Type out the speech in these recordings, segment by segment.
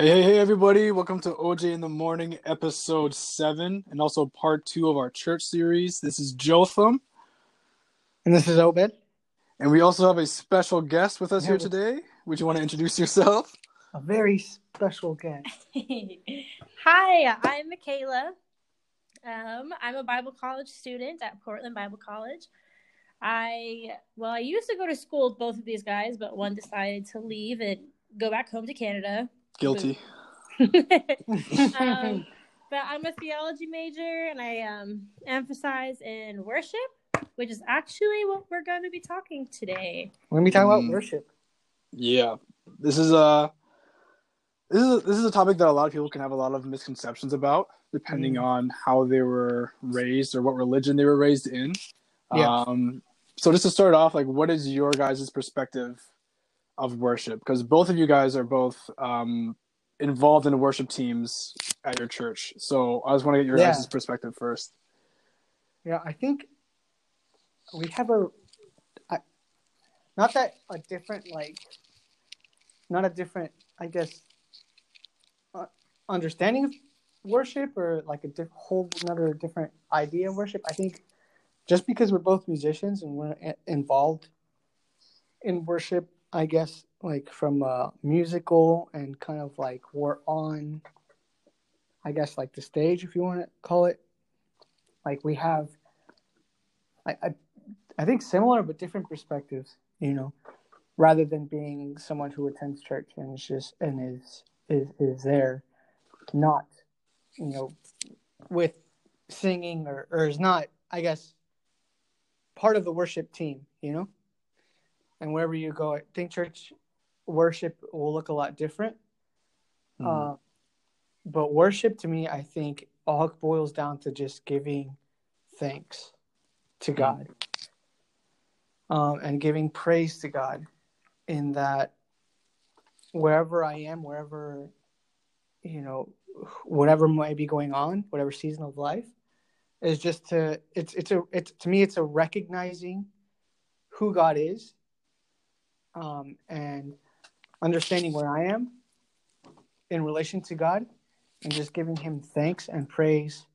Hey, hey, hey, everybody. Welcome to OJ in the Morning, episode seven, and also part two of our church series. This is Jotham, And this is Obed, and we also have a special guest with us here today. Would you want to introduce yourself? a very special guest. Hi, I'm Michaela. Um, I'm a Bible college student at Portland Bible College. I well, I used to go to school with both of these guys, but one decided to leave and go back home to Canada. Guilty. um, but I'm a theology major, and I um, emphasize in worship, which is actually what we're going to be talking today. We're gonna be talking Mm. about worship. Yeah, this is a this is a, this is a topic that a lot of people can have a lot of misconceptions about, depending Mm. on how they were raised or what religion they were raised in. Yeah. Um, so just to start off, like, what is your guys' perspective of worship? Because both of you guys are both um, involved in worship teams at your church. So I just want to get your Yeah. guys' perspective first. Yeah, I think we have a, not that a different like not a different I guess uh, understanding of worship or like a diff- whole another different idea of worship. I think just because we're both musicians and we're involved in worship, I guess like from a musical and kind of like we're on I guess like the stage if you want to call it. Like we have I, I I think similar but different perspectives, you know, rather than being someone who attends church and is just and is is is there, not, you know, with singing or or is not, I guess, part of the worship team, you know, and wherever you go, I think church worship will look a lot different. Mhm. Uh, but worship to me, I think all boils down to just giving thanks to God um, and giving praise to God in that wherever I am, wherever, you know, whatever might be going on, whatever season of life, is just to, it's, it's a, it's, to me, it's a recognizing who God is um, and understanding where I am in relation to God and just giving him thanks and praise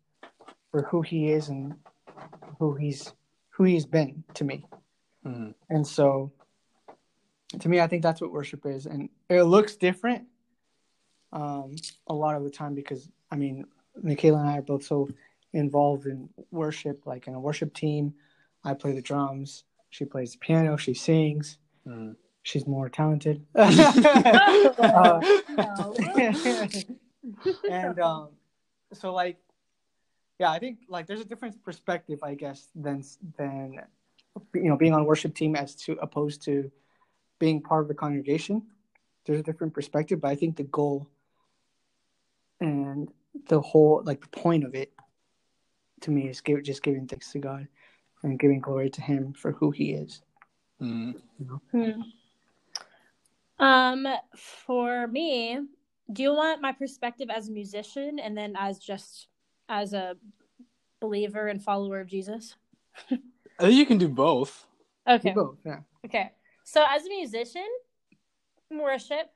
for who he is and who he's who he's been to me. Mhm. And so to me I think that's what worship is and it looks different um a lot of the time because I mean Michaela and I are both so involved in worship like in a worship team. I play the drums, she plays the piano, she sings, Mhm. She's more talented. Uh, and um, so like, yeah, I think like there's a different perspective, I guess, than than you know being on worship team as to opposed to being part of the congregation. There's a different perspective, but I think the goal and the whole like the point of it to me is give, just giving thanks to God and giving glory to Him for who He is. Mhm. Hmm. Um, for me, do you want my perspective as a musician and then as just as a believer and follower of Jesus? I think you can do both. Okay. Both, yeah. Okay. So as a musician, worship,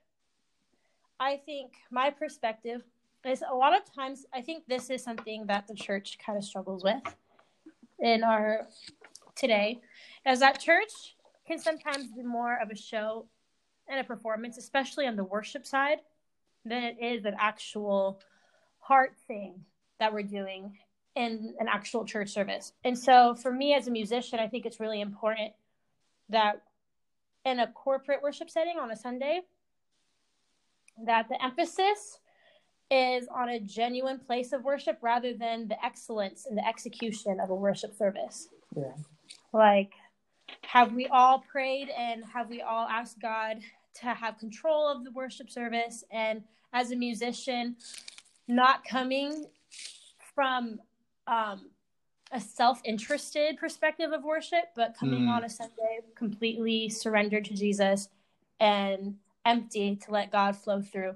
I think my perspective is a lot of times I think this is something that the church kind of struggles with in our today. as that church can sometimes be more of a show and a performance, especially on the worship side, than it is an actual heart thing that we're doing in an actual church service. And so for me as a musician, I think it's really important that in a corporate worship setting on a Sunday, that the emphasis is on a genuine place of worship rather than the excellence and the execution of a worship service. Yeah. Like, have we all prayed and have we all asked God to have control of the worship service? And as a musician, not coming from um, a self-interested perspective of worship, but coming Mm. on a Sunday completely surrendered to Jesus and empty to let God flow through.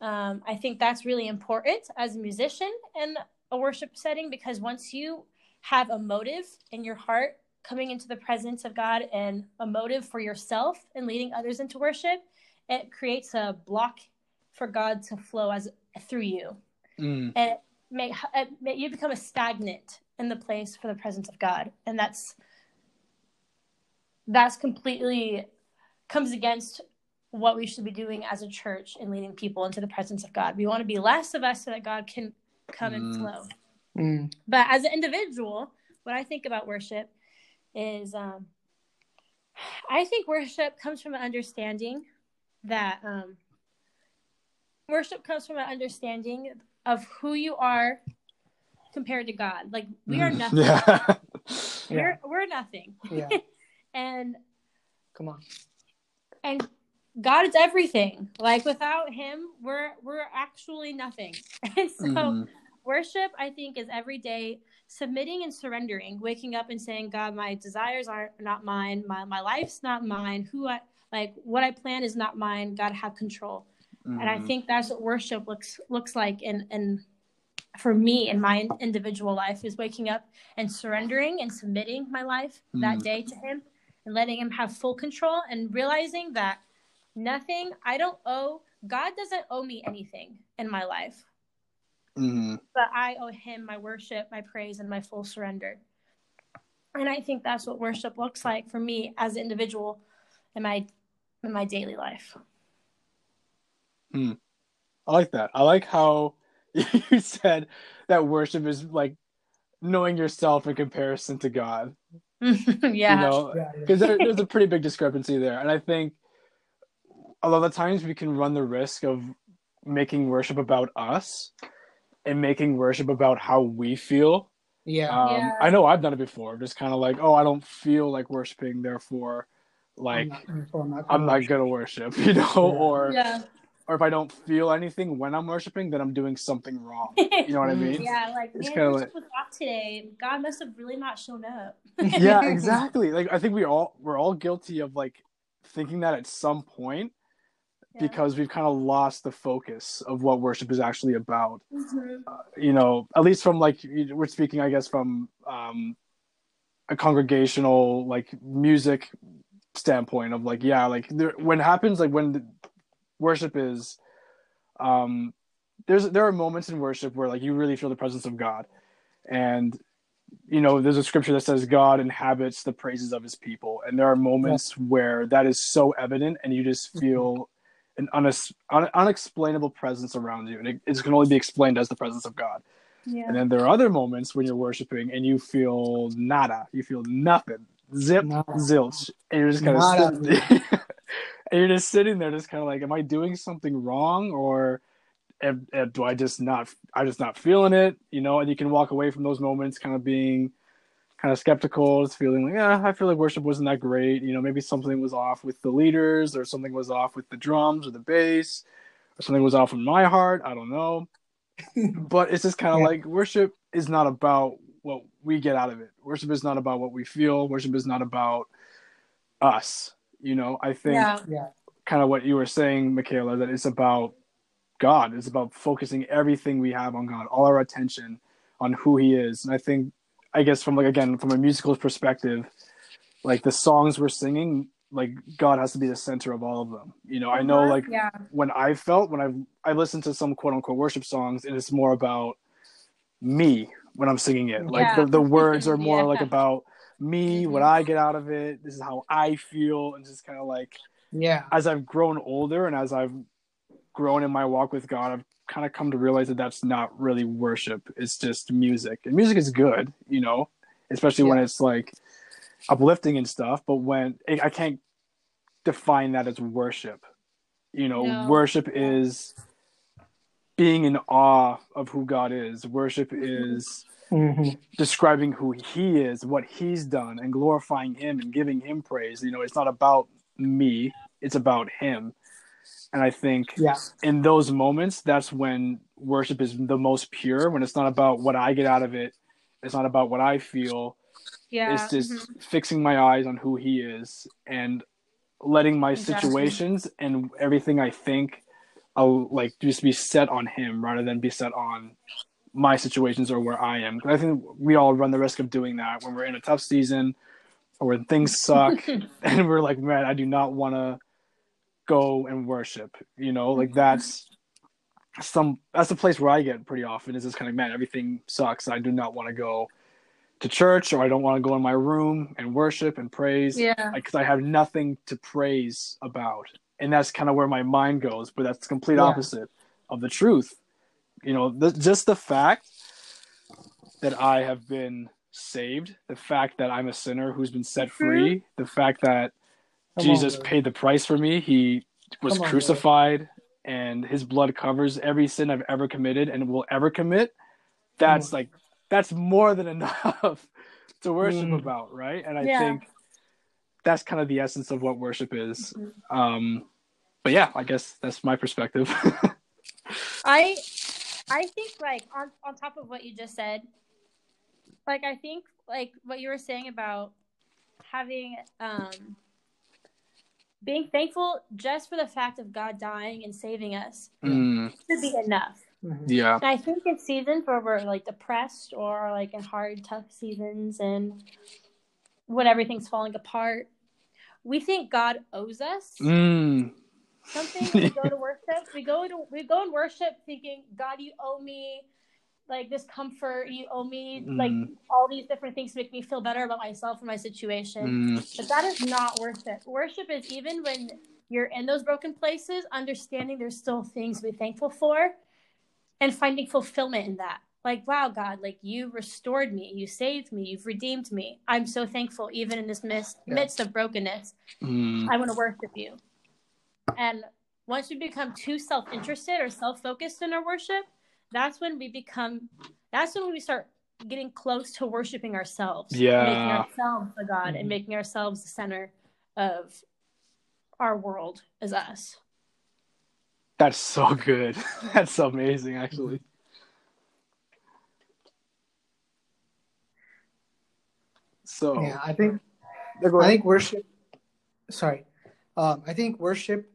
Um, I think that's really important as a musician in a worship setting because once you have a motive in your heart coming into the presence of God and a motive for yourself and leading others into worship, it creates a block for God to flow as through you, Mm. and it make, it make you become a stagnant in the place for the presence of God, and that's that's completely comes against what we should be doing as a church and leading people into the presence of God. We want to be less of us so that God can come and Mm. flow. Mm. But as an individual, what I think about worship is um, I think worship comes from an understanding that um, worship comes from an understanding of who you are compared to God. Like we are Mm. nothing. Yeah. We're we're nothing. Yeah. And Come on. and God is everything. Like without him, we're we're actually nothing. And so Mhm. worship i think is every day submitting and surrendering waking up and saying god my desires are not mine. My, my life's not mine. Who i like what i plan is not mine. God have control. And i Mhm. think that's what worship looks looks like and and for me in my individual life is waking up and surrendering and submitting my life that Mm. day to him and letting him have full control and realizing that nothing i don't owe god doesn't owe me anything in my life Mhm. but I owe him my worship, my praise, and my full surrender. And I think that's what worship looks like for me as an individual in my in my daily life. I like that. I like how you said that worship is like knowing yourself in comparison to God. yeah. You know, Yeah. yeah. because there, there's a pretty big discrepancy there, and I think a lot of times we can run the risk of making worship about us and making worship about how we feel. Yeah. Um, Yeah. I know I've done it before. Just kind of like, oh, I don't feel like worshiping, therefore, like I'm not, I'm not, I'm not gonna worship, you know, Yeah. or yeah. or if I don't feel anything when I'm worshiping, then I'm doing something wrong. You know what I mean? yeah, like It's man, kinda worship was off today. God must have really not shown up. yeah, exactly. Like I think we all we're all guilty of like thinking that at some point Yeah. because we've kind of lost the focus of what worship is actually about. Mhm. You know, at least from like we're speaking, I guess, from um, a congregational like music standpoint of like yeah, like there, when it happens like when the worship is um there's there are moments in worship where like you really feel the presence of God and you know there's a scripture that says God inhabits the praises of his people and there are moments where that is so evident and you just feel an unex- un- unexplainable presence around you and it, it can only be explained as the presence of God Yeah. and then there are other moments when you're worshiping and you feel nada you feel nothing zip Nada. zilch and you're just kind of sitting and you're just sitting there just kind of like am i doing something wrong or am, am- do i just not I'm just not feeling it you know and you can walk away from those moments kind of being kind of skeptical just feeling like yeah i feel like worship wasn't that great. You know maybe something was off with the leaders or something was off with the drums or the bass or something was off in my heart i don't know. But it's just kind of Yeah. like worship is not about what we get out of it. Worship is not about what we feel. Worship is not about us you know? I think Yeah. Yeah. kind of what you were saying michaela that it's about god. It's about focusing everything we have on god all our attention on who he is. And i think i guess from like again from a musical perspective like the songs we're singing like god has to be the center of all of them you know i know Uh-huh. like yeah. when I felt when I've I listened to some quote unquote worship songs and it's more about me when I'm singing it. Like Yeah. the, the words are more Yeah. like about me, what Mhm. I get out of it. This is how I feel, and just kind of like Yeah. as I've grown older and as I've grown in my walk with God, I've kind of come to realize that that's not really worship. It's just music, and music is good, you know, especially when it's like uplifting and stuff. But when I can't define that as worship, you know, No. worship is being in awe of who God is. Worship is hmm describing who he is, what he's done, and glorifying him and giving him praise. You know, it's not about me, it's about him. And I think Yeah. in those moments, that's when worship is the most pure, when it's not about what I get out of it, it's not about what I feel. Yeah. It's just mhm. fixing my eyes on who he is and letting my Exactly. situations and everything I think I'll like just be set on him rather than be set on my situations or where I am. 'Cause I think we all run the risk of doing that when we're in a tough season or when things suck and we're like, man, I do not want to go and worship. You know, like that's some that's the place where I get pretty often is this kind of man, everything sucks. I do not want to go to church or I don't want to go in my room and worship and praise. Yeah. Because I have nothing to praise about. And that's kind of where my mind goes, but that's the complete Yeah. opposite of the truth. You know, the, just the fact that I have been saved, the fact that I'm a sinner who's been set Mhm. free, the fact that Come Jesus brother. paid the price for me. He was on, crucified, and his blood covers every sin I've ever committed and will ever commit. That's on. like that's more than enough to worship Mm. about, right? And I Yeah. think that's kind of the essence of what worship is. Mhm. Um, but yeah, I guess that's my perspective. I I think like on on top of what you just said, like I think like what you were saying about having um being thankful just for the fact of God dying and saving us Mm, should be enough. Mhm. yeah. And I think in seasons where we're like depressed or like in hard, tough seasons and when everything's falling apart, we think God owes us Mm, something we go to worship. We go to we go and worship thinking, God, you owe me like this comfort, you owe me like Mm. all these different things to make me feel better about myself and my situation. mm, But that is not worship. Worship is even when you're in those broken places, understanding there's still things to be thankful for and finding fulfillment in that. Like, wow, God, like you restored me, you saved me, you've redeemed me. I'm so thankful, even in this midst, Yeah. midst of brokenness. mm, I want to worship you. And once we become too self interested or self focused in our worship, that's when we become, that's when we start getting close to worshiping ourselves. Yeah. Making ourselves the God Mhm. and making ourselves the center of our world as us. that's so good. That's amazing, actually. So Yeah, I think Yeah, I think worship. Sorry, um, I think worship.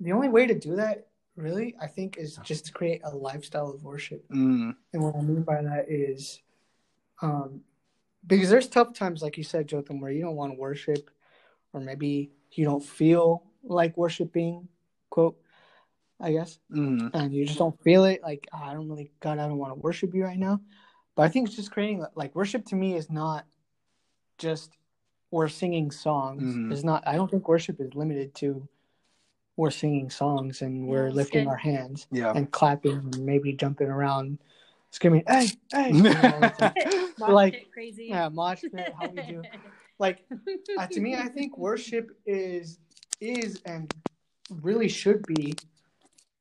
The only way to do that, really, I think, is just to create a lifestyle of worship. Mm, And what I mean by that is, um, because there's tough times, like you said, Jotham, where you don't want to worship, or maybe you don't feel like worshiping, quote, I guess, mm, and you just don't feel it. Like "Ah, I don't really, God, I don't want to worship you right now. But I think it's just creating like worship to me is not just we're singing songs. Mhm. It's not. I don't think worship is limited to we're singing songs and we're that's lifting good. our hands yeah. and clapping and maybe jumping around, screaming, "Hey, hey!" you know, all the time. Mosh Like, crazy. yeah, mosh pit, how we do. Like uh, to me, I think worship is is and really should be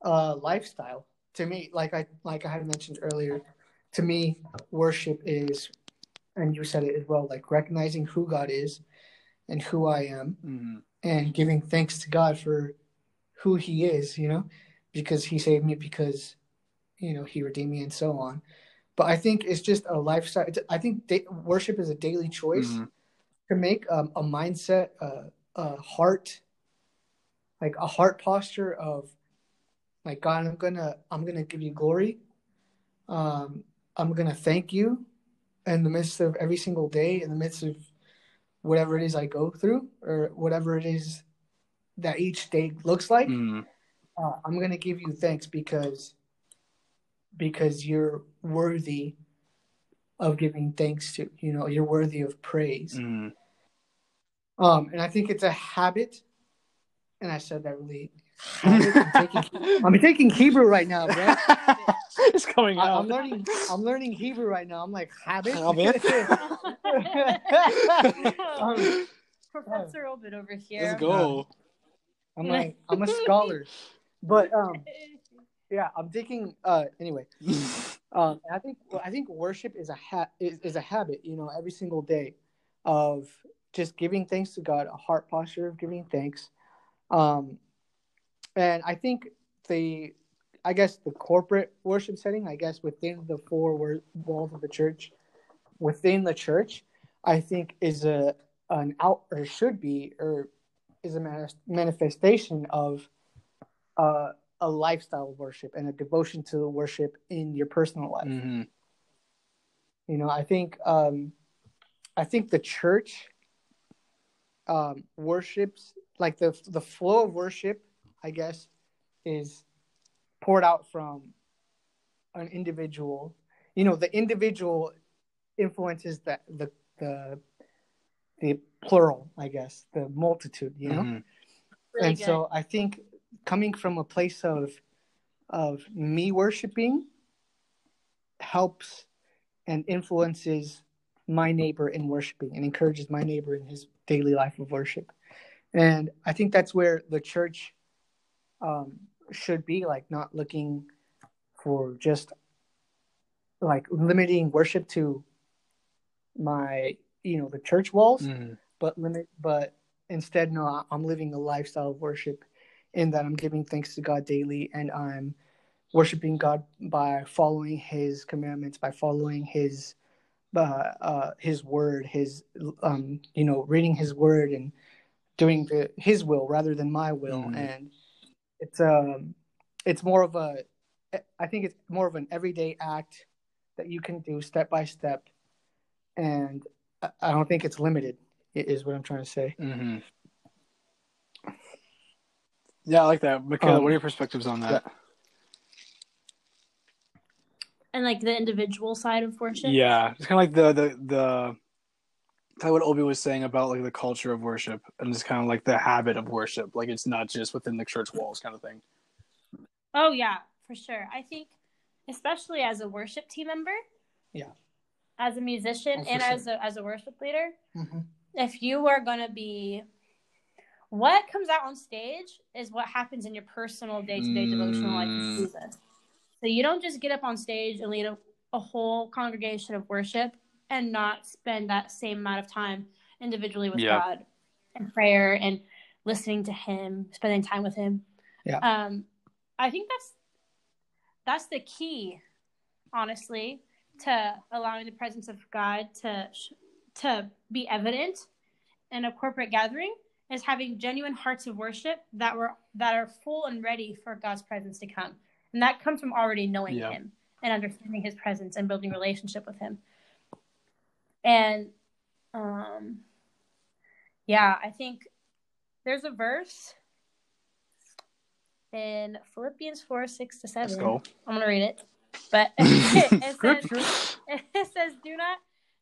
a lifestyle. To me, like I like I had mentioned earlier, to me, worship is, and you said it as well, like recognizing who God is and who I am, Mm, and giving thanks to God for who He is. You know, because He saved me, because you know He redeemed me, and so on. But I think it's just a lifestyle. I think da- worship is a daily choice mm, to make um, a mindset, uh, a heart, like a heart posture of, like God, I'm gonna, I'm gonna give you glory. Um, I'm gonna thank you, in the midst of every single day, in the midst of whatever it is I go through, or whatever it is that each day looks like. mm, Uh, I'm gonna give you thanks because, because you're worthy of giving thanks to. You know, you're worthy of praise. mm. Um, and I think it's a habit. And I said that really. I'm, taking, I'm taking Hebrew right now, bro. it's coming I, out. I'm learning. I'm learning Hebrew right now. I'm like habit. Habit? Um, Professor Obed over here. Let's go. I'm like I'm a scholar, but um, yeah, I'm taking. Uh, anyway, um, I think I think worship is a ha- is, is a habit. You know, every single day, of just giving thanks to God, a heart posture of giving thanks. Um, and I think the, I guess the corporate worship setting, I guess within the four walls of the church, within the church, I think is a an out or should be or is a manifestation of uh, a lifestyle of worship and a devotion to the worship in your personal life. Mhm. You know, I think um, I think the church um, worships like the the flow of worship, I guess, is poured out from an individual. You know, the individual influences that the the the plural, I guess, the multitude. You know, Mhm. Really and good. so I think coming from a place of of me worshiping helps and influences my neighbor in worshiping and encourages my neighbor in his daily life of worship. And I think that's where the church um, should be like not looking for just like limiting worship to my you know the church walls Mhm. but limit but instead no i'm living a lifestyle of worship in that i'm giving thanks to god daily and i'm worshiping god by following his commandments by following his uh, uh his word his um you know reading his word and doing the his will rather than my will Mhm. and it's um it's more of a i think it's more of an everyday act that you can do step by step and I- I don't think it's limited. Is what I'm trying to say. hmm Yeah, I like that. Michaela, Um, what are your perspectives on that? and like the individual side of worship. Yeah, it's kind of like the the the kind of what Obi was saying about like the culture of worship and just kind of like the habit of worship. Like it's not just within the church walls, kind of thing. Oh yeah, for sure. I think, especially as a worship team member. Yeah. As a musician Oh, and sure. as a as a worship leader, Mhm. if you are gonna be, what comes out on stage is what happens in your personal day to day devotional life Mm. with Jesus. So you don't just get up on stage and lead a, a whole congregation of worship and not spend that same amount of time individually with Yeah. God and prayer and listening to Him, spending time with Him. Yeah. Um, I think that's that's the key, honestly, to allowing the presence of God to to be evident in a corporate gathering is having genuine hearts of worship that were that are full and ready for God's presence to come. And that comes from already knowing Yeah. him and understanding his presence and building relationship with him. And um yeah, I think there's a verse in Philippians 4, 6 to 7. Let's go. I'm gonna read it. But it says it says do not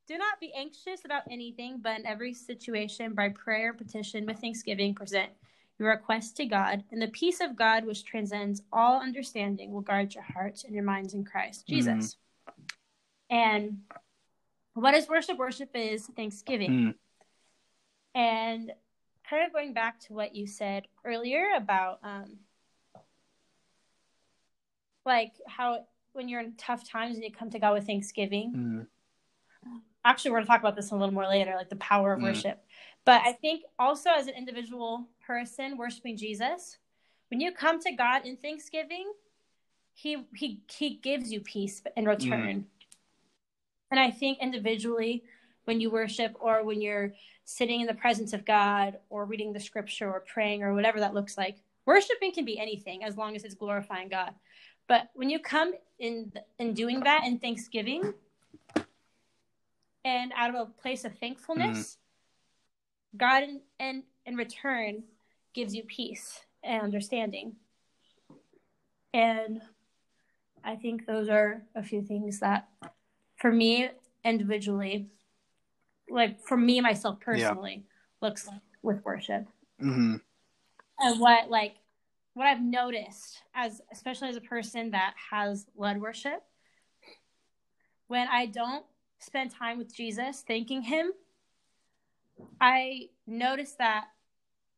do not be anxious about anything but in every situation by prayer petition with thanksgiving present your request to god and the peace of god which transcends all understanding will guard your hearts and your minds in christ jesus. And what is worship? Worship is thanksgiving. Mm. and kind of going back to what you said earlier about um like how when you're in tough times and you come to god with thanksgiving. Mm. actually we're going to talk about this a little more later like the power of Mm. worship. But i think also as an individual person worshiping jesus when you come to god in thanksgiving he he he gives you peace in return. And i think individually when you worship or when you're sitting in the presence of god or reading the scripture or praying or whatever that looks like worshiping can be anything as long as it's glorifying god but when you come in in doing that in thanksgiving and out of a place of thankfulness, God in, in, in return gives you peace and understanding. And I think those are a few things that, for me individually, like for me myself personally, looks like with worship. Hmm and what like what I've noticed as especially as a person that has led worship when I don't spend time with Jesus thanking him I notice that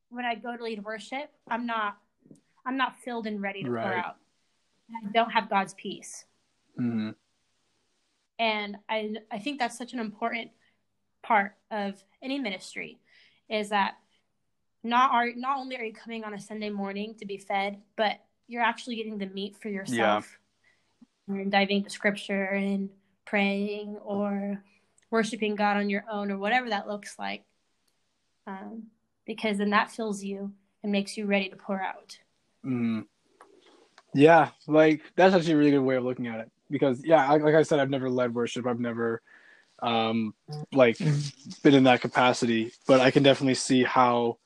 when I go to lead worship I'm not I'm not filled and ready to pour out. I don't have God's peace. Hmm and I I think that's such an important part of any ministry is that not are not only are you coming on a Sunday morning to be fed, but you're actually getting the meat for yourself. And diving into scripture and praying or worshiping God on your own or whatever that looks like. Um, because then that fills you and makes you ready to pour out. Mm. Yeah, like that's actually a really good way of looking at it because yeah, like, like I said, I've never led worship. I've never um like been in that capacity, but I can definitely see how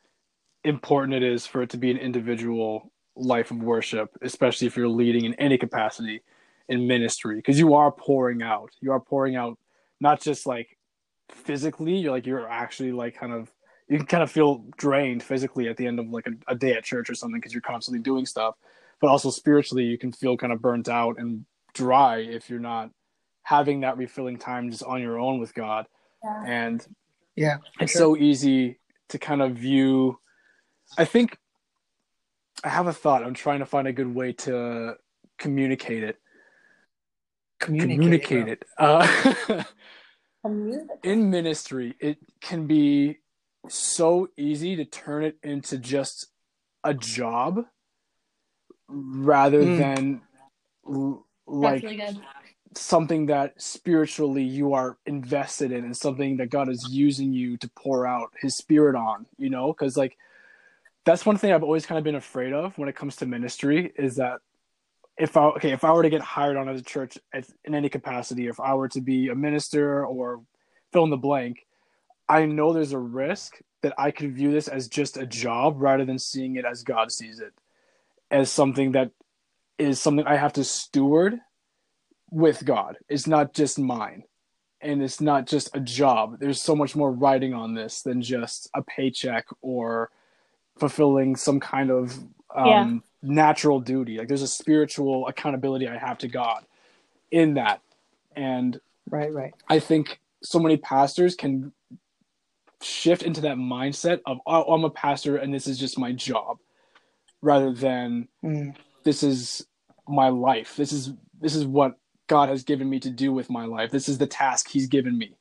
important it is for it to be an individual life of worship, especially if you're leading in any capacity in ministry, because you are pouring out. You are pouring out not just like physically, you're like you're actually like kind of you can kind of feel drained physically at the end of like a, a day at church or something because you're constantly doing stuff, but also spiritually you can feel kind of burnt out and dry if you're not having that refilling time just on your own with God. Yeah. And Yeah. it's sure. so easy to kind of view i think i have a thought. I'm trying to find a good way to communicate it. Communicate, communicate it. uh, in ministry it can be so easy to turn it into just a job rather Mm. than l- like really something that spiritually you are invested in and something that God is using you to pour out his spirit on, you know? Because, like, that's one thing I've always kind of been afraid of when it comes to ministry is that if I, okay, if I were to get hired on at a church in any capacity, if I were to be a minister or fill in the blank, I know there's a risk that I could view this as just a job rather than seeing it as God sees it, as something that is something I have to steward with God. It's not just mine. And it's not just a job. There's so much more writing on this than just a paycheck or fulfilling some kind of um, Yeah. natural duty. Like there's a spiritual accountability I have to God in that. And Right, right. I think so many pastors can shift into that mindset of, oh, I'm a pastor and this is just my job rather than Mm. this is my life. This is this is what God has given me to do with my life. This is the task he's given me.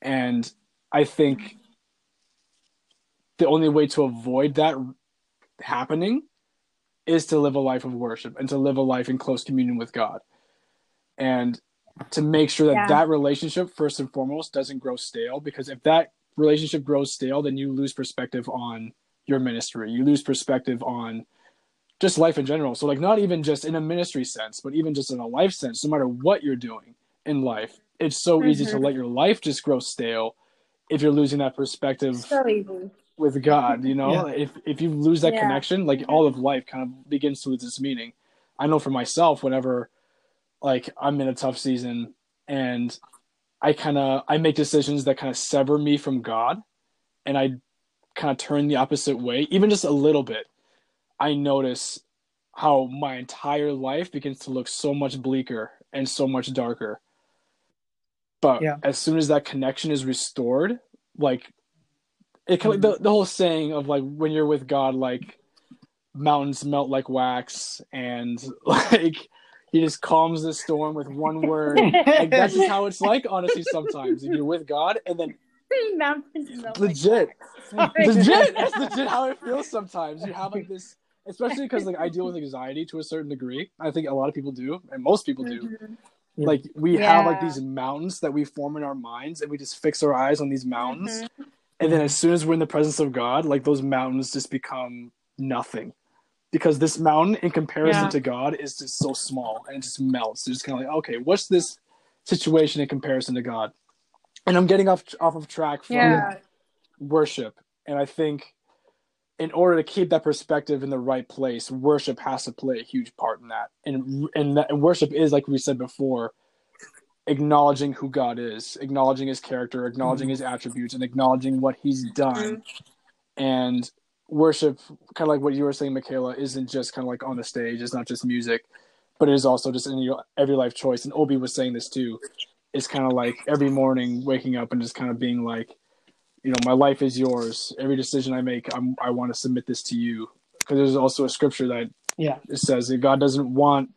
And I think the only way to avoid that happening is to live a life of worship and to live a life in close communion with God. And to make sure that Yeah. that relationship first and foremost doesn't grow stale because if that relationship grows stale then you lose perspective on your ministry. You lose perspective on just life in general. So like not even just in a ministry sense, but even just in a life sense, no matter what you're doing in life, it's so easy to Mhm. let your life just grow stale if you're losing that perspective So easy. With God, you know? Yeah. If if you lose that Yeah. connection, like mm-hmm. all of life kind of begins to lose its meaning. I know for myself whenever like I'm in a tough season and I kind of I make decisions that kind of sever me from God and I kind of turn the opposite way, even just a little bit. I notice how my entire life begins to look so much bleaker and so much darker. But Yeah. as soon as that connection is restored, like it kind of, the, the whole saying of like when you're with God, like mountains melt like wax, and like he just calms the storm with one word. like that's just how it's like, honestly. Sometimes if you're with God, and then Mountains melt like legit, wax. Legit, that's legit how it feels. Sometimes you have like this, especially because like I deal with anxiety to a certain degree. I think a lot of people do, and most people do. Mhm. Like we have like these mountains that we form in our minds, and we just fix our eyes on these mountains. Mhm. And mm-hmm. then as soon as we're in the presence of God, like those mountains just become nothing. Because this mountain in comparison Yeah. to God is just so small and it just melts. It's just kind of like, okay, what's this situation in comparison to God? And I'm getting off off of track from Yeah. worship. And I think in order to keep that perspective in the right place, worship has to play a huge part in that. And and that, and worship is like we said before, acknowledging who God is, acknowledging his character, acknowledging mm-hmm. his attributes, and acknowledging what he's done. And worship, kind of like what you were saying, Michaela, isn't just kind of like on the stage, it's not just music, but it is also just in your every life choice. And Obi was saying this too. It's kind of like every morning waking up and just kind of being like, you know, my life is yours. Every decision I make, I'm, I want to submit this to you. Because there's also a scripture that Yeah. it says that God doesn't want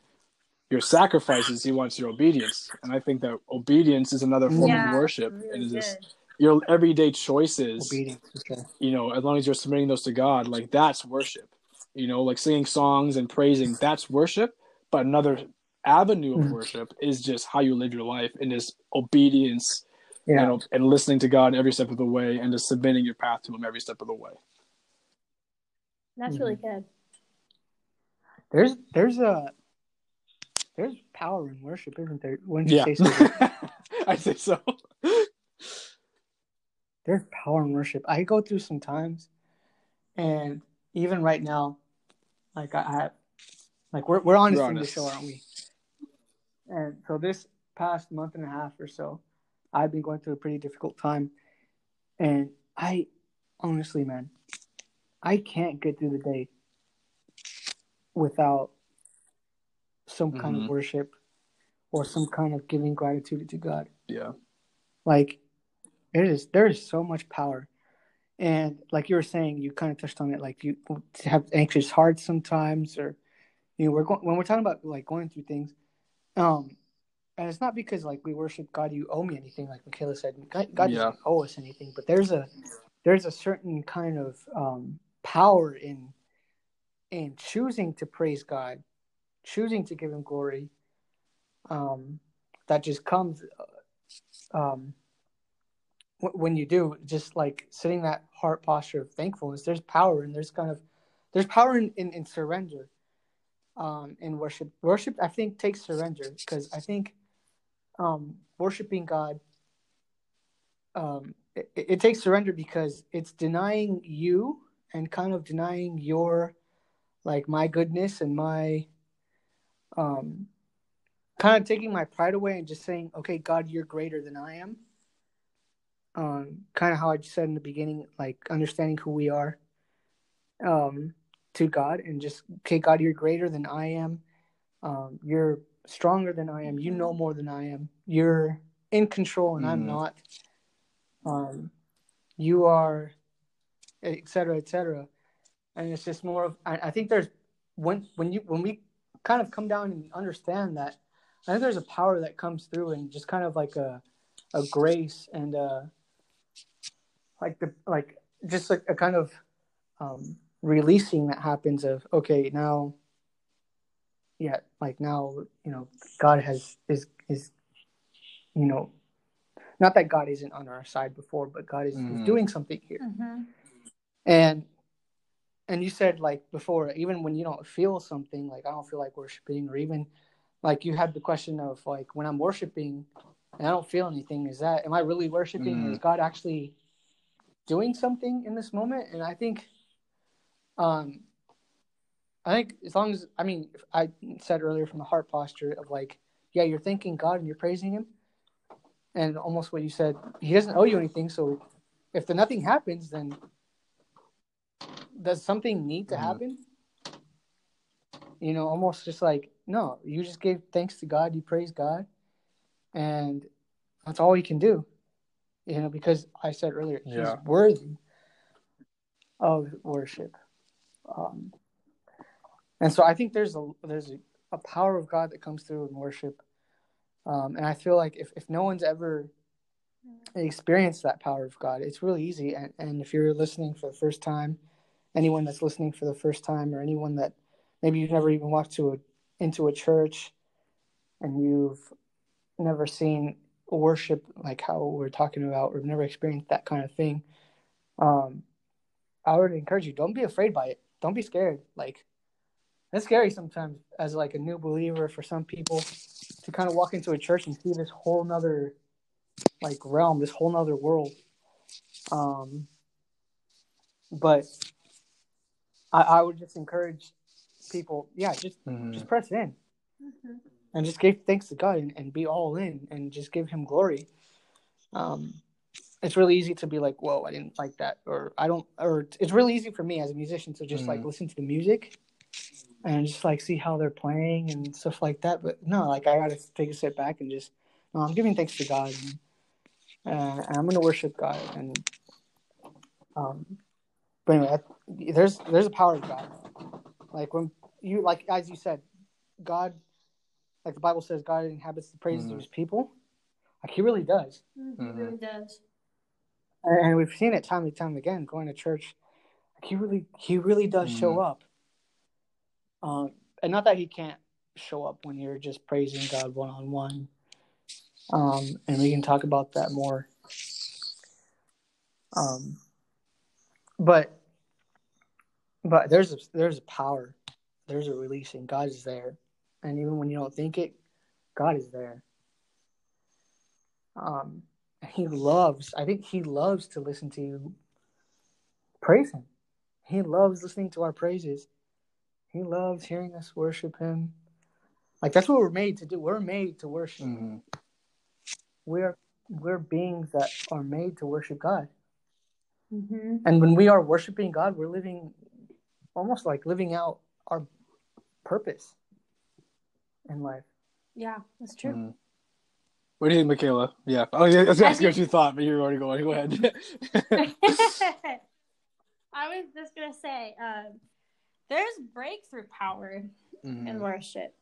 your sacrifices; He wants your obedience. And I think that obedience is another form Yeah, of worship, and really is this your everyday choices. Obedience. for. You know, as long as you're submitting those to God, like that's worship. You know, like singing songs and praising, that's worship. But another avenue of Mhm. worship is just how you live your life in this obedience Yeah. and, and listening to God every step of the way and just submitting your path to Him every step of the way. That's really good. There's there's a there's power in worship, isn't there? Wouldn't you Yeah, say so? I say so. There's power in worship. I go through some times, and even right now, Like I have, like we're we're honest, We're in the honest. show, aren't we? And so this past month and a half or so, I've been going through a pretty difficult time, and I honestly, man, I can't get through the day without some kind Mhm. of worship or some kind of giving gratitude to God. Yeah. Like it is there is so much power. And like you were saying, you kind of touched on it, like you have anxious hearts sometimes, or you know, we're going when we're talking about like going through things, um, and it's not because like we worship God, you owe me anything, like Michaela said, God, God Yeah. doesn't owe us anything, but there's a there's a certain kind of um, power in in choosing to praise God, choosing to give Him glory, um, that just comes uh, um, when you do. Just like sitting that heart posture of thankfulness, there's power and there's kind of there's power in in, in surrender, um, in worship. Worship, I think, takes surrender because I think um, worshiping God. Um, it, it takes surrender because it's denying you and kind of denying your like my goodness and my um kind of taking my pride away and just saying okay god you're greater than i am. Um kind of how i just said in the beginning like understanding who we are um to god and just okay god you're greater than i am. Um you're stronger than i am. You know more than i am. You're in control and i'm Mhm. not. Um you are et cetera et cetera. And it's just more of I, I think there's when when you when we kind of come down and understand that I think there's a power that comes through and just kind of like a a grace and uh like the like just like a kind of um releasing that happens of okay now yeah like now you know God has is is you know not that God isn't on our side before but God is, is Mhm. doing something here Mm-hmm. and and you said like before even when you don't feel something like i don't feel like worshiping or even like you had the question of like when i'm worshiping and i don't feel anything is that am i really worshiping? Or is god actually doing something in this moment? And i think um i think as long as i mean i said earlier from the heart posture of like yeah you're thanking god and you're praising him and almost what you said he doesn't owe you anything so if the nothing happens then does something need to Mhm. happen? You know, almost just like no, you just gave thanks to God, you praise God, and that's all you can do. You know, because I said earlier, Yeah. He's worthy of worship, um, and so I think there's a there's a, a power of God that comes through in worship, um, and I feel like if if no one's ever experienced that power of God, it's really easy. And, and if you're listening for the first time, anyone that's listening for the first time, or anyone that maybe you've never even walked to a, into a church, and you've never seen worship like how we're talking about, or never experienced that kind of thing, um, I would encourage you: don't be afraid by it. Don't be scared. Like it's scary sometimes as like a new believer for some people to kind of walk into a church and see this whole nother like realm, this whole nother world. Um, but I, I would just encourage people, yeah, just Mhm. just press in Mm-hmm. and just give thanks to God and, and be all in and just give Him glory. Um, it's really easy to be like, "Whoa, I didn't like that," or "I don't," or it's really easy for me as a musician to just like Mhm. listen to the music and just like see how they're playing and stuff like that. But no, like I gotta take a step back and just, no, I'm giving thanks to God and, uh, and I'm gonna worship God and um. But anyway, that, there's there's a power of God. Like when you like as you said, God, like the Bible says, God inhabits the praises Mhm. of His people. Like He really does, It Mhm. really does. and, and we've seen it time and time again. Going to church, like He really He really does show Mhm. up. Um, and not that He can't show up when you're just praising God one on one. Um, and we can talk about that more. Um, but but there's a there's a power, there's a releasing. God is there, and even when you don't think it, God is there. Um, and He loves. I think He loves to listen to you praise Him. He loves listening to our praises. He loves hearing us worship Him. Like that's what we're made to do. We're made to worship. Mm-hmm. We're we're beings that are made to worship God. Mm-hmm. And when we are worshiping God, we're living almost like living out our purpose in life. Yeah, that's true. Mhm. What do you think, Michaela? Yeah. Oh, yeah. I was I asking what you thought, but you're already going. Go ahead. I was just gonna say, um, there's breakthrough power in Mhm. worship.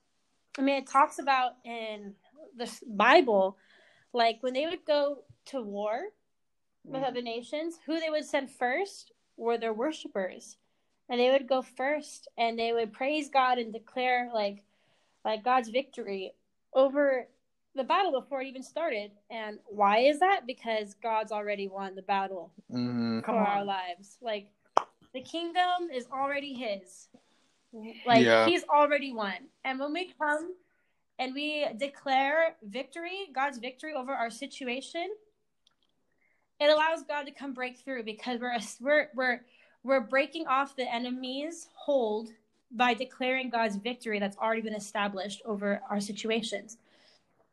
I mean, it talks about in the Bible, like when they would go to war with Mhm. other nations, who they would send first were their worshipers, and they would go first and they would praise God and declare like, like God's victory over the battle before it even started. And why is that? Because God's already won the battle Mhm. For our lives. Like the kingdom is already his. Like Yeah. he's already won. And when we come and we declare victory, God's victory over our situation, it allows God to come break through because we're we're we're we're breaking off the enemy's hold by declaring God's victory that's already been established over our situations.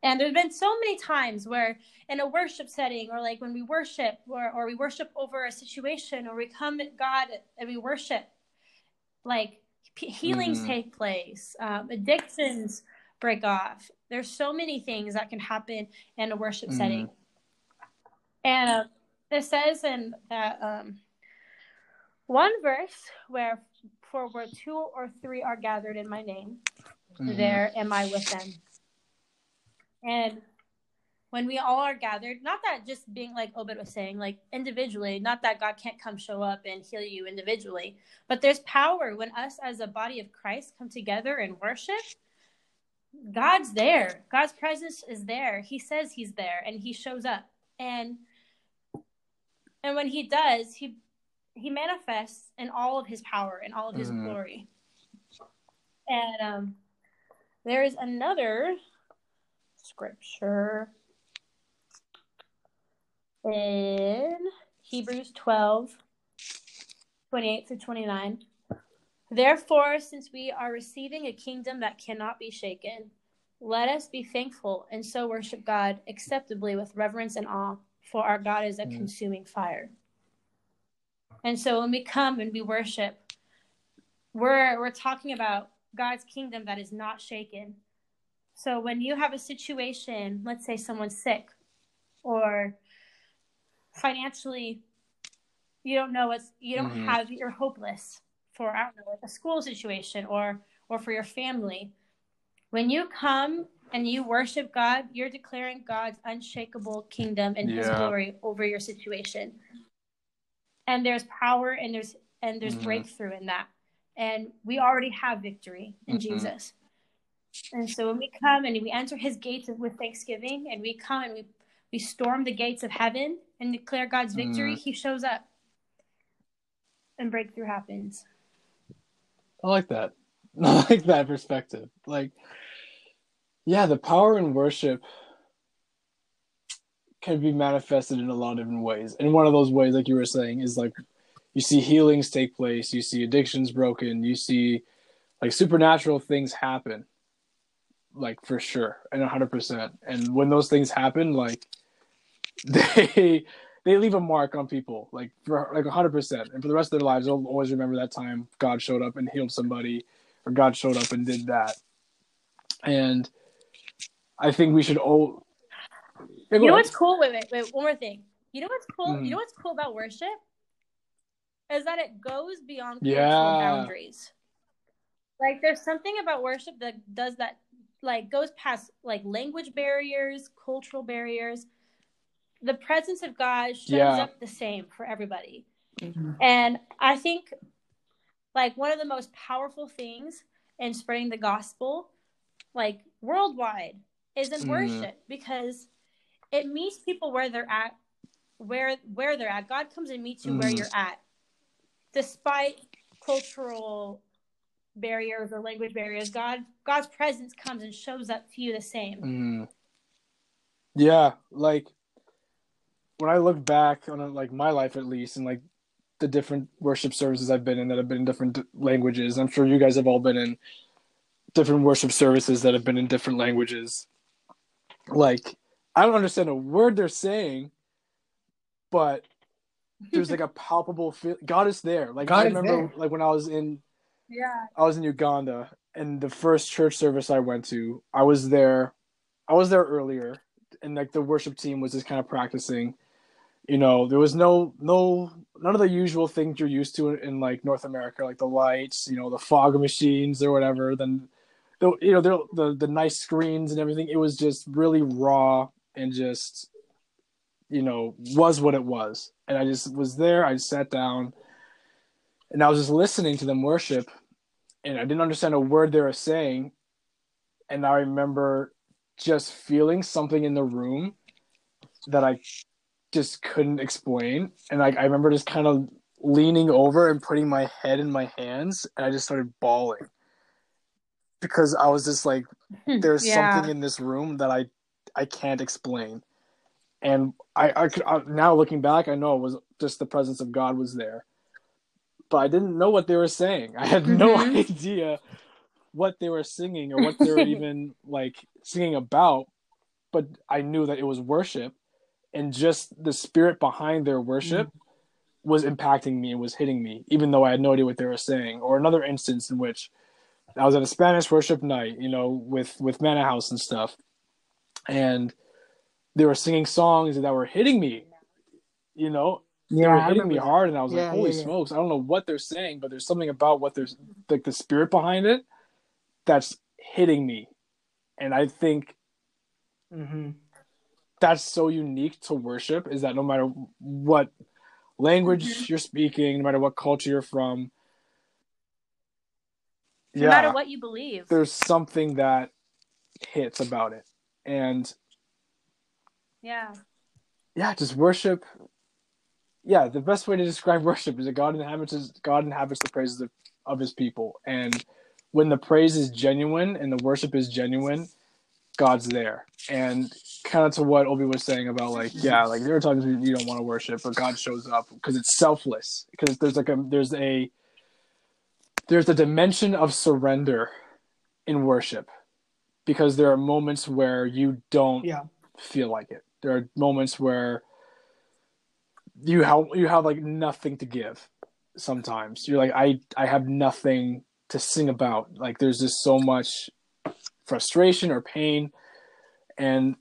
And there's been so many times where in a worship setting or like when we worship or, or we worship over a situation or we come to God and we worship, like healings Mhm. take place, um, addictions break off. There's so many things that can happen in a worship Mhm. setting. And uh, it says in that um, one verse where for where two or three are gathered in my name, Mhm. there am I with them. And when we all are gathered, not that just being like Obed was saying, like individually, not that God can't come show up and heal you individually, but there's power when us as a body of Christ come together and worship. God's there. God's presence is there. He says he's there and he shows up. And and when he does, he he manifests in all of his power and all of his Mhm. glory. And um there is another scripture in Hebrews 12 28 through 29. Therefore, since we are receiving a kingdom that cannot be shaken, let us be thankful and so worship God acceptably with reverence and awe, for our God is a Mm. consuming fire. And so when we come and we worship, we're we're talking about God's kingdom that is not shaken. So when you have a situation, let's say someone's sick or financially you don't know what's you don't Mhm. have you're hopeless for I don't know like a school situation or or for your family. When you come and you worship God, you're declaring God's unshakable kingdom and his glory over your situation. And there's power and there's and there's Mhm. breakthrough in that. And we already have victory in Mhm. Jesus. And so when we come and we enter his gates with thanksgiving and we come and we, we storm the gates of heaven and declare God's victory, Mhm. he shows up and breakthrough happens. I like that. I like that perspective. Like, yeah, the power in worship can be manifested in a lot of different ways. And one of those ways, like you were saying, is like you see healings take place, you see addictions broken, you see like supernatural things happen, like for sure, and hundred percent. And when those things happen, like they they leave a mark on people, like for like hundred percent, and for the rest of their lives, they'll always remember that time God showed up and healed somebody, or God showed up and did that. And I think we should all. Yeah, You know ahead. what's cool? Wait, wait, wait. One more thing. You know what's cool? Mhm. You know what's cool about worship is that it goes beyond cultural Yeah. boundaries. Like there's something about worship that does that, like goes past like language barriers, cultural barriers. The presence of God shows Yeah. up the same for everybody. And I think like one of the most powerful things in spreading the gospel, like worldwide, is in Mhm. worship because it meets people where they're at, where where they're at. God comes and meets you where Mhm. you're at, despite cultural barriers or language barriers. God God's presence comes and shows up to you the same. Mm. Yeah, like when I look back on like my life at least, and like the different worship services I've been in that have been in different languages. I'm sure you guys have all been in different worship services that have been in different languages. Like, I don't understand a word they're saying, but there's like a palpable feel. God is there. Like God I remember, there. like when I was in Yeah. I was in Uganda, and the first church service I went to, I was there. I was there earlier, and like the worship team was just kind of practicing. You know, there was no no none of the usual things you're used to in, in like North America, like the lights, you know, the fog machines or whatever. Then, the you know the the the nice screens and everything. It was just really raw and just you know was what it was. And I just was there. I sat down, and I was just listening to them worship and I didn't understand a word they were saying. And I remember just feeling something in the room that I just couldn't explain. And like I remember just kind of leaning over and putting my head in my hands and I just started bawling. Because I was just like, hmm, there's Yeah. something in this room that I I can't explain. And I, I could I, now looking back, I know it was just the presence of God was there but I didn't know what they were saying. I had no Mhm. idea what they were singing or what they were even like singing about. But I knew that it was worship, and just the spirit behind their worship mm. was impacting me and was hitting me, even though I had no idea what they were saying. Or another instance in which I was at a Spanish worship night, you know, with with Manor House and stuff, and they were singing songs that were hitting me, you know, they Yeah, were hitting me hard and i was Yeah, like holy yeah, smokes i don't know what they're saying but there's something about what there's like the spirit behind it that's hitting me. And i think Mhm. that's so unique to worship is that no matter what language Mhm. you're speaking no matter what culture you're from No matter what you believe. there's something that hits about it. And Yeah. yeah just worship. Yeah the best way to describe worship is that god inhabits his, god inhabits the praises of, of his people. And when the praise is genuine and the worship is genuine god's there. And kind of to what obi was saying about like yeah like there are times you don't want to worship but god shows up because it's selfless because there's like a there's a there's a dimension of surrender in worship because there are moments where you don't Yeah. feel like it. There are moments where you have you have like nothing to give. Sometimes you're like I I have nothing to sing about. Like there's just so much frustration or pain, and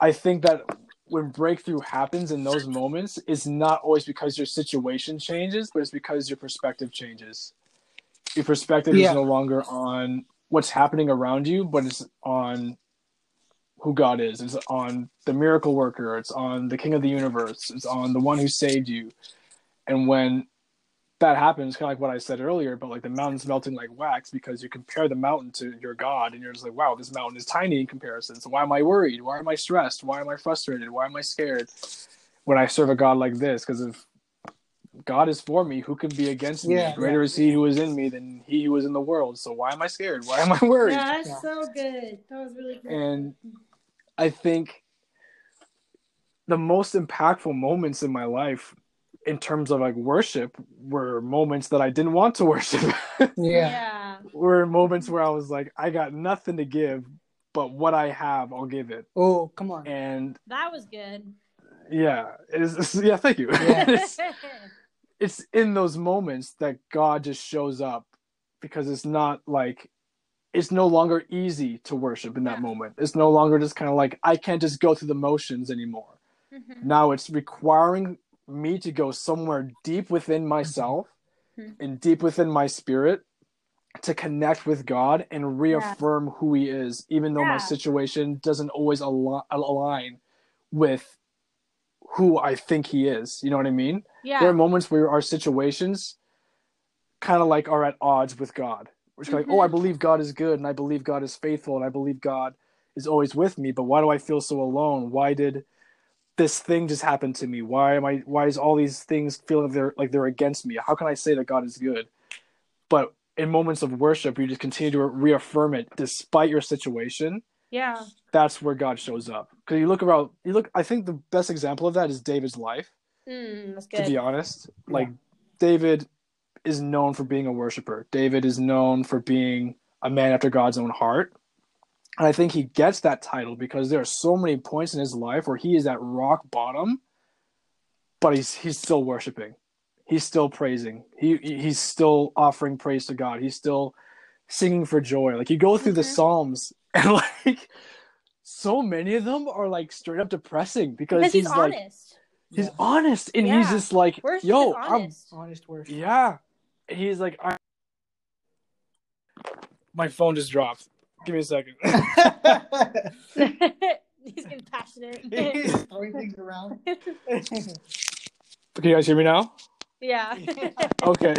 I think that when breakthrough happens in those moments, it's not always because your situation changes, but it's because your perspective changes. Your perspective Yeah. is no longer on what's happening around you, but it's on who God is. It's on the miracle worker. It's on the King of the universe. It's on the one who saved you. And when that happens, kind of like what I said earlier, but like the mountain's melting like wax because you compare the mountain to your God, and you're just like, wow, this mountain is tiny in comparison. So why am I worried? Why am I stressed? Why am I frustrated? Why am I scared when I serve a God like this? Because if God is for me, who can be against me? Yeah, Greater yeah. is He who is in me than He who is in the world. So why am I scared? Why am I worried? Yeah, that's Yeah. so good. That was really good. And I think the most impactful moments in my life in terms of like worship were moments that I didn't want to worship. Yeah. yeah. were moments where I was like, I got nothing to give, but what I have, I'll give it. Oh, come on. And That was good. yeah, it's, yeah, thank you. Yeah. It's, in those moments that God just shows up because it's not like it's no longer easy to worship in that Yeah. moment. It's no longer just kind of like I can't just go through the motions anymore. Mhm. Now it's requiring me to go somewhere deep within myself Mhm. and deep within my spirit to connect with God and reaffirm who He is, even though my situation doesn't always al- align with who I think He is. You know what I mean? Yeah. There are moments where our situations kind of like are at odds with God. We're just like, oh, I Mhm. believe God is good and I believe God is faithful and I believe God is always with me, but why do I feel so alone? Why did this thing just happen to me? Why am I why is all these things feel like they're like they're against me? How can I say that God is good? But in moments of worship, you just continue to reaffirm it despite your situation. Yeah. That's where God shows up. Because you look around, you look. I think the best example of that is David's life Mm, that's to be honest. Like David is known for being a worshiper. David is known for being a man after God's own heart. And I think he gets that title because there are so many points in his life where he is at rock bottom, but he's he's still worshiping. He's still praising. He he's still offering praise to God. He's still singing for joy. Like you go through the Mhm. Psalms and like so many of them are like straight up depressing because, Because he's, he's, like honest. he's Yeah. honest and he's just like Worship yo is I'm honest. honest worship. yeah. He's like, I... my phone just dropped. Give me a second. he's getting passionate. He's throwing things around. Can you guys hear me now? yeah. Okay.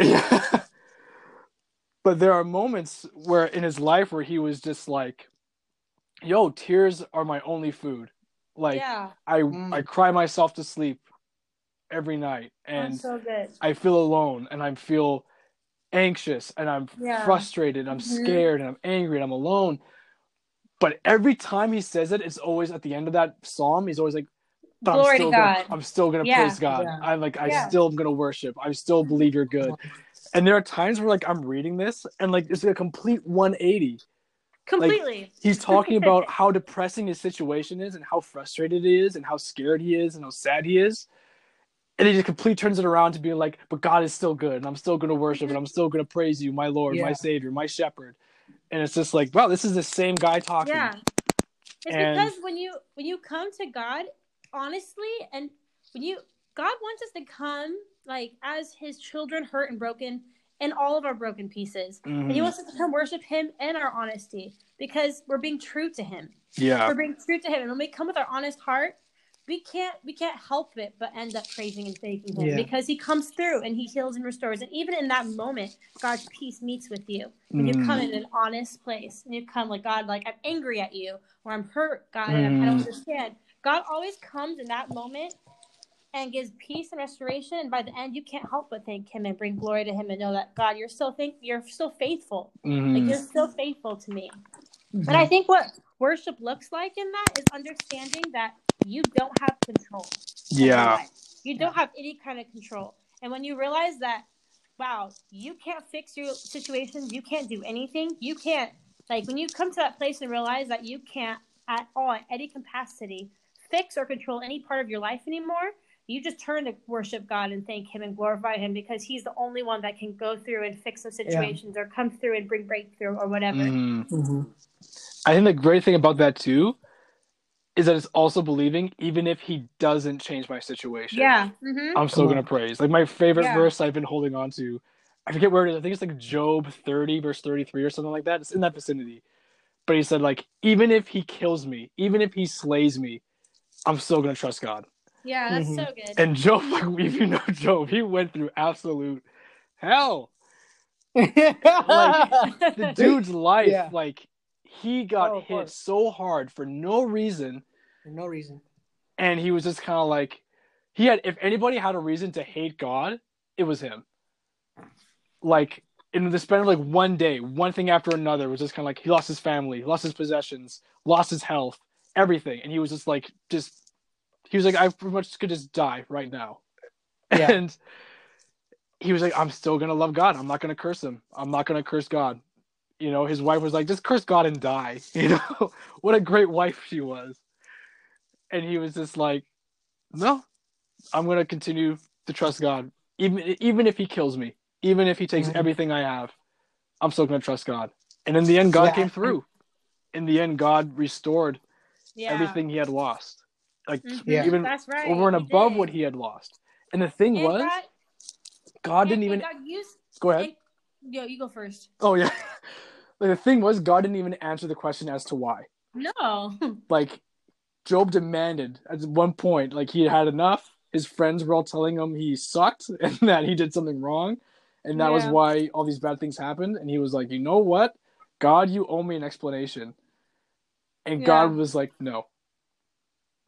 but there are moments where in his life where he was just like, "Yo, tears are my only food." Like yeah. I, Mm. I cry myself to sleep every night, and so good. I feel alone, and I feel anxious, and I'm Yeah. frustrated, I'm Mhm. scared, and I'm angry, and I'm alone. But every time he says it, it's always at the end of that psalm. He's always like, "But Glory I'm to still gonna, God. I'm still gonna Yeah. praise God. Yeah. I'm like, I Yeah. still am gonna worship. I still believe you're good." And there are times where like I'm reading this, and like it's a complete 180. Completely. He's talking about how depressing his situation is, and how frustrated he is, and how scared he is, and how sad he is. And he just completely turns it around to being like, but God is still good, and I'm still going to worship, and I'm still going to praise you, my Lord, my Savior, my Shepherd. And it's just like, wow, this is the same guy talking. yeah. It's And- because when you when you come to God honestly and when you God wants us to come like as his children hurt and broken in all of our broken pieces. And he Mhm. wants us to come worship him in our honesty because we're being true to him. Yeah. We're being true to him. And when we come with our honest heart, we can't we can't help it but end up praising and thanking him Yeah. because he comes through and he heals and restores. And even in that moment, God's peace meets with you. When you Mm. come in an honest place and you come like God, like I'm angry at you or I'm hurt, God, and I'm- I don't Mm. understand. God always comes in that moment and gives peace and restoration. And by the end, you can't help but thank Him and bring glory to Him and know that God, you're still think you're still faithful. Mhm. Like you're still faithful to me. Mhm. And I think what worship looks like in that is understanding that you don't have control. Yeah. You don't have any kind of control. And when you realize that, wow, you can't fix your situations, you can't do anything, you can't, like, when you come to that place and realize that you can't at all, at any capacity, fix or control any part of your life anymore, you just turn to worship God and thank Him and glorify Him because He's the only one that can go through and fix those situations or come through and bring breakthrough or whatever. Mhm. Mhm. I think the great thing about that too is that it's also believing even if he doesn't change my situation. Yeah. hmm I'm still Come gonna praise. Like my favorite Yeah. verse I've been holding on to, I forget where it is. I think it's like Job 30 verse 33 or something like that. It's in that vicinity. But he said like, even if he kills me, even if he slays me, I'm still gonna trust God. Yeah, that's Mhm. so good. And Job, like if you know Job, he went through absolute hell. The dude's life, Yeah. like he got Oh, hit course. so hard for no reason, For no reason. and he was just kind of like, he had. If anybody had a reason to hate God, it was him. Like in the span of like one day, one thing after another was just kind of like he lost his family, lost his possessions, lost his health, everything, and he was just like, just he was like, I pretty much could just die right now, Yeah. and he was like, I'm still gonna love God. I'm not gonna curse him. I'm not gonna curse God. You know, his wife was like, just curse God and die. You know, what a great wife she was. And he was just like, no, I'm gonna continue to trust God, even even if he kills me, even if he takes Mhm. everything I have, I'm still gonna trust God. And in the end, God Yeah. came through. In the end, God restored yeah. everything he had lost, like Mhm. Yeah. even That's right. over and he above did. what he had lost. And the thing And was, God, God didn't even used, go ahead. and- yo, you go first. Oh yeah. like the thing was, God didn't even answer the question as to why. No. Like Job demanded at one point, like he had enough. His friends were all telling him he sucked and that he did something wrong, and that was why all these bad things happened. And he was like, you know what, God, you owe me an explanation. And Yeah. God was like, no.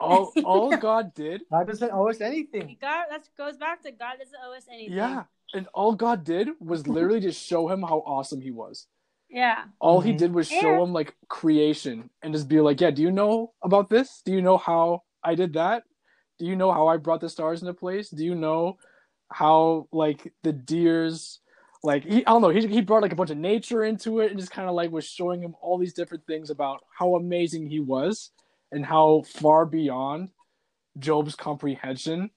All all God did, God doesn't owe us anything. God, that goes back to God doesn't owe us anything. yeah, and all God did was literally just show him how awesome he was. Yeah. all he Mhm. did was show Yeah. him like creation and just be like, yeah, do you know about this? Do you know how I did that? Do you know how I brought the stars into place? Do you know how like the deers like he I don't know he he brought like a bunch of nature into it and just kind of like was showing him all these different things about how amazing he was and how far beyond Job's comprehension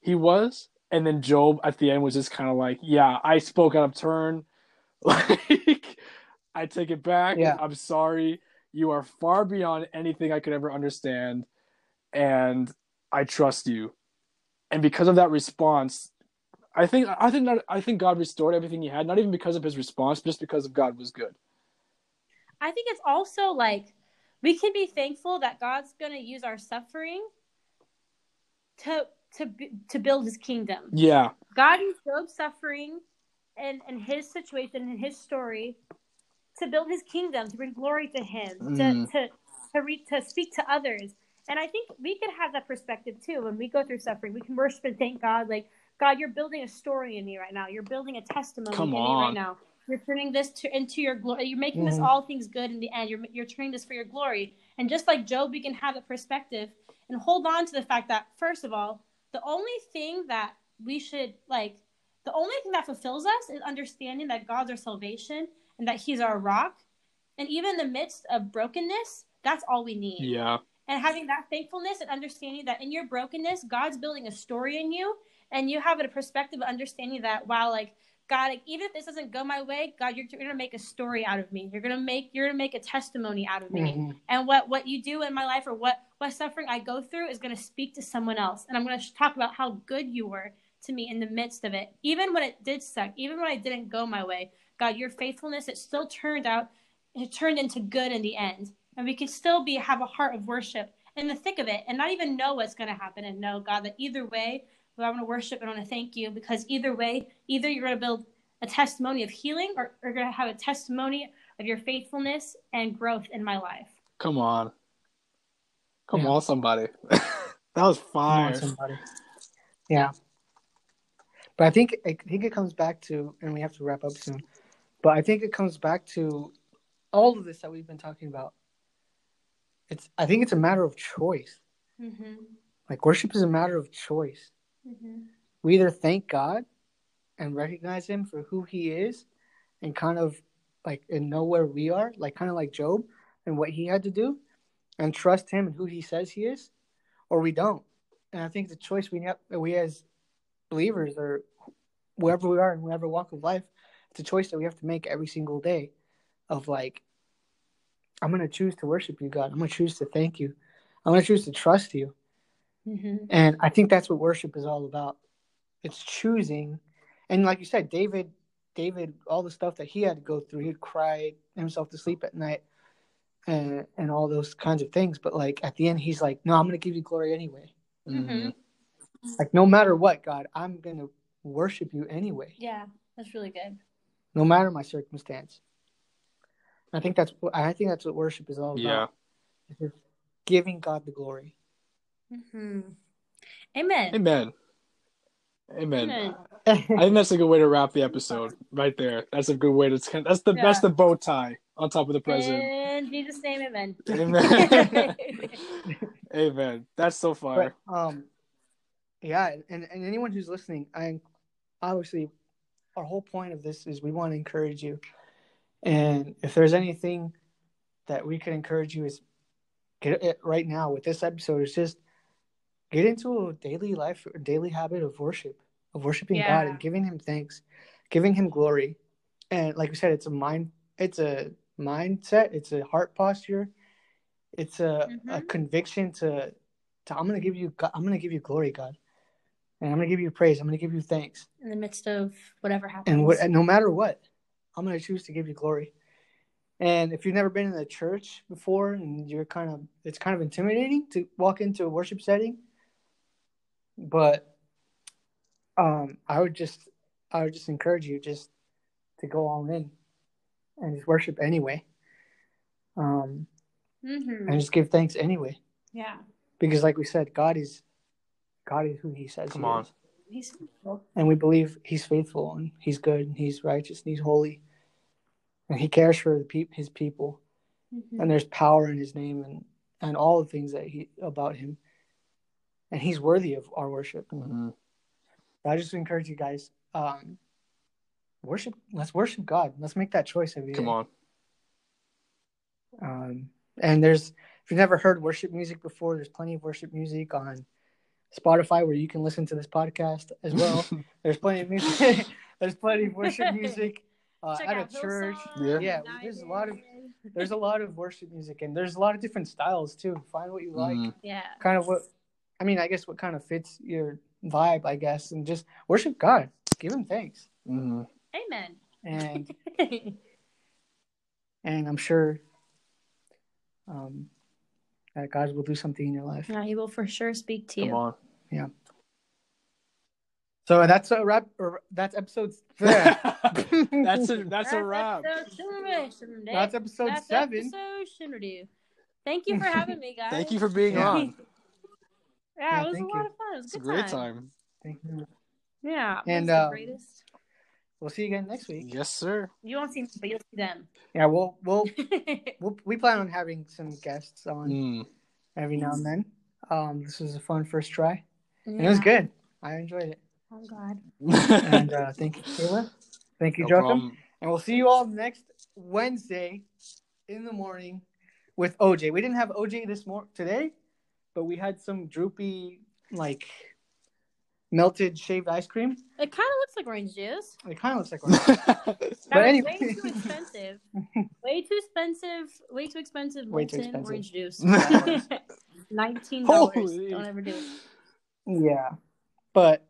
he was. And then Job at the end was just kind of like, "Yeah, I spoke out of turn. Like, I take it back. Yeah. I'm sorry. You are far beyond anything I could ever understand, and I trust you." And because of that response, I think I think that I think God restored everything he had, not even because of his response, just because of God was good. I think it's also like we can be thankful that God's going to use our suffering to to to build His kingdom. Yeah, God used Job's suffering and and his situation and his story to build His kingdom, to bring glory to Him, Mm. to to to, re- to speak to others. And I think we could have that perspective too when we go through suffering. We can worship and thank God, like God, you're building a story in me right now. You're building a testimony Come in me right now. You're turning this to, into your glory. You're making this Mhm. all things good in the end. You're you're turning this for your glory. And just like Job, we can have that perspective and hold on to the fact that first of all, the only thing that we should like, the only thing that fulfills us is understanding that God's our salvation and that He's our rock. And even in the midst of brokenness, that's all we need yeah, and having that thankfulness and understanding that in your brokenness god's building a story in you and you have a perspective of understanding that wow like god like, even if this doesn't go my way god you're, you're gonna make a story out of me. You're gonna make you're gonna make a testimony out of me. Mhm. and what what you do in my life or what what suffering i go through is gonna speak to someone else. And i'm gonna talk about how good you were to me in the midst of it. Even when it did suck even when i didn't go my way god your faithfulness it still turned out it turned into good in the end. And we can still be have a heart of worship in the thick of it and not even know what's going to happen and know god that either way i want to worship and i want to thank you because either way either you're going to build a testimony of healing or you're going to have a testimony of your faithfulness and growth in my life come on, come Yeah. on, somebody. that was Come on, somebody. Yeah. But I think I think it comes back to, and we have to wrap up soon. But I think it comes back to all of this that we've been talking about. It's I think it's a matter of choice. mm-hmm. Like worship is a matter of choice. Mm-hmm. We either thank God and recognize Him for who He is, and kind of like and know where we are, like kind of like Job and what he had to do, and trust Him and who He says He is, or we don't. And I think the choice we have, we as believers or wherever we are in whatever walk of life, it's a choice that we have to make every single day. Of like, I'm gonna choose to worship you, God. I'm gonna choose to thank you. I'm gonna choose to trust you. Mm-hmm. And I think that's what worship is all about. It's choosing, and like you said, David, David, all the stuff that he had to go through, he'd cry himself to sleep at night, and and all those kinds of things. But like at the end, he's like, "No, I'm gonna give you glory anyway. Mhm. Like no matter what, God, I'm gonna worship you anyway, yeah that's really good no matter my circumstance." I think that's what I think that's what worship is all about. Yeah, giving God the glory. Mm-hmm. amen amen, amen. Amen. I think that's a good way to wrap the episode right there. That's a good way to. That's the that's Yeah. the bow tie on top of the present. in jesus name amen Amen. Amen. That's so far. But um, yeah, and and anyone who's listening, I obviously our whole point of this is we want to encourage you, and if there's anything that we could encourage you is get it right now with this episode is just get into a daily life, a daily habit of worship, of worshiping God and giving Him thanks, giving Him glory, and like we said, it's a mind, it's a mindset, it's a heart posture, it's a, a Mhm. conviction to, to I'm gonna give you, I'm gonna give you glory, God, and I'm gonna give you praise, I'm gonna give you thanks, in the midst of whatever happens and what, and no matter what, I'm gonna choose to give you glory. And if you've never been in a church before, and you're kind of, it's kind of intimidating to walk into a worship setting, but um, I would just, I would just encourage you just to go all in and just worship anyway, um, Mhm. and just give thanks anyway, yeah because like we said, God is, God is who He says Come He on. is. he's faithful. and we believe he's faithful and he's good and he's righteous and he's holy and he cares for the pe- his people Mhm. and there's power in his name and and all the things that he about him and he's worthy of our worship Mhm. I just encourage you guys. Um, worship. Let's worship God. Let's make that choice every day. Come on. Um, and there's if you've never heard worship music before, there's plenty of worship music on Spotify where you can listen to this podcast as well. there's plenty of music. there's plenty of worship music uh, at a church. Yeah. Yeah, there's a lot of There's a lot of worship music, and there's a lot of different styles too. Find what you like. Mm. Yeah. Kind of what, I mean, I guess what kind of fits your vibe, I guess, and just worship God. Give Him thanks, hmm Amen. and and I'm sure um, that God will do something in your life. yeah, he will for sure speak to Come you. on. Yeah. So that's a wrap. Or that's episode. that's a that's a wrap. episode That's episode That's seven. episode Thank you for having me, guys. Thank you for being Yeah. on. Yeah, Yeah, it was a thank lot you. of fun. It was a It's a good great time. time. Thank you. Yeah, And, was the um, greatest. We'll see you again next week. Yes, sir. You won't see me, but you'll see them. Yeah, we'll we'll, we'll we plan on having some guests on Mm. every now and then. Um, this was a fun first try. And it was good. I enjoyed it. I'm glad. And uh, thank you, Kayla. Thank you, No Jotham. problem. And we'll see you all next Wednesday in the morning with OJ. We didn't have OJ this mor- today, but we had some droopy, like melted shaved ice cream. It kind of looks like orange juice. It kind of looks like orange. juice. But anyway. way too expensive. way too expensive. Way too expensive. Way too expensive. Orange juice. Nineteen dollars. Don't ever do it. yeah. But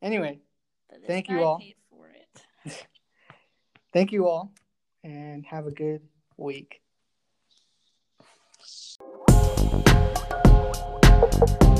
anyway, But Thank you all. paid for it. thank you all and have a good week. you